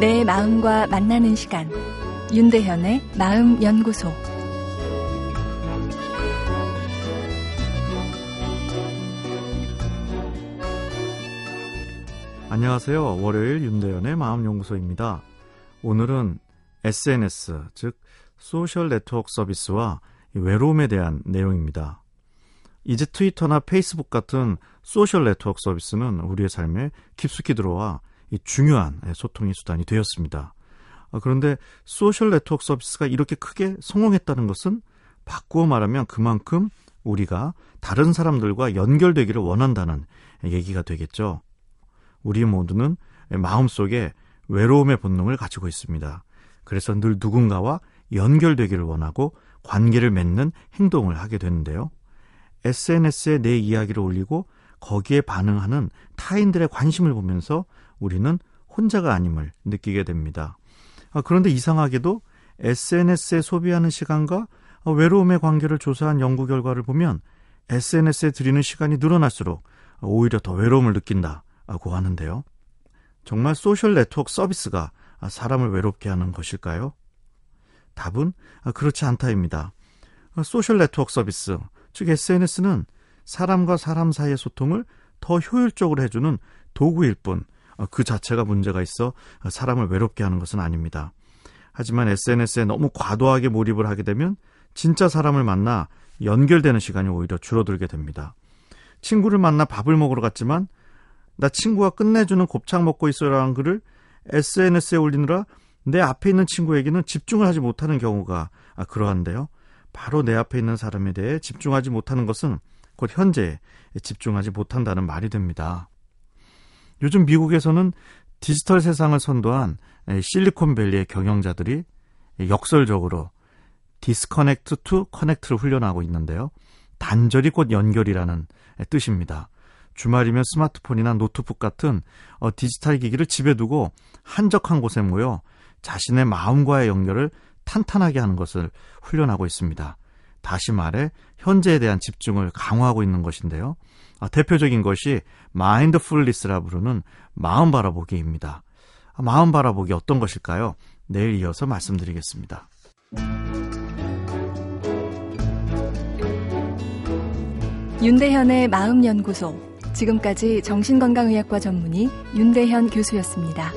내 마음과 만나는 시간 윤대현의 마음 연구소 안녕하세요. 월요일 윤대현의 마음 연구소입니다. 오늘은 SNS 즉 소셜 네트워크 서비스와 외로움에 대한 내용입니다. 이제 트위터나 페이스북 같은 소셜 네트워크 서비스는 우리의 삶에 깊숙이 들어와 중요한 소통의 수단이 되었습니다. 아, 그런데 소셜 네트워크 서비스가 이렇게 크게 성공했다는 것은 바꾸어 말하면 그만큼 우리가 다른 사람들과 연결되기를 원한다는 얘기가 되겠죠. 우리 모두는 마음속에 외로움의 본능을 가지고 있습니다. 그래서 늘 누군가와 연결되기를 원하고 관계를 맺는 행동을 하게 되는데요. SNS에 내 이야기를 올리고 거기에 반응하는 타인들의 관심을 보면서 우리는 혼자가 아님을 느끼게 됩니다. 아, 그런데 이상하게도 SNS에 소비하는 시간과 외로움의 관계를 조사한 연구 결과를 보면 SNS에 들이는 시간이 늘어날수록 오히려 더 외로움을 느낀다고 하는데요. 정말 소셜 네트워크 서비스가 사람을 외롭게 하는 것일까요? 답은 그렇지 않다입니다. 소셜 네트워크 서비스, 즉 SNS는 사람과 사람 사이의 소통을 더 효율적으로 해주는 도구일 뿐, 그 자체가 문제가 있어 사람을 외롭게 하는 것은 아닙니다. 하지만 SNS에 너무 과도하게 몰입을 하게 되면 진짜 사람을 만나 연결되는 시간이 오히려 줄어들게 됩니다. 친구를 만나 밥을 먹으러 갔지만 나 친구가 끝내주는 곱창 먹고 있어라는 글을 SNS에 올리느라 내 앞에 있는 친구에게는 집중을 하지 못하는 경우가 그러한데요. 바로 내 앞에 있는 사람에 대해 집중하지 못하는 것은 곧 현재에 집중하지 못한다는 말이 됩니다. 요즘 미국에서는 디지털 세상을 선도한 실리콘밸리의 경영자들이 역설적으로 disconnect to connect를 훈련하고 있는데요. 단절이 곧 연결이라는 뜻입니다. 주말이면 스마트폰이나 노트북 같은 어, 디지털 기기를 집에 두고 한적한 곳에 모여 자신의 마음과의 연결을 탄탄하게 하는 것을 훈련하고 있습니다. 다시 말해 현재에 대한 집중을 강화하고 있는 것인데요. 아, 대표적인 것이 마인드풀리스라 부르는 마음 바라보기입니다. 아, 마음 바라보기 어떤 것일까요? 내일 이어서 말씀드리겠습니다. 윤대현의 마음연구소. 지금까지 정신건강의학과 전문의 윤대현 교수였습니다.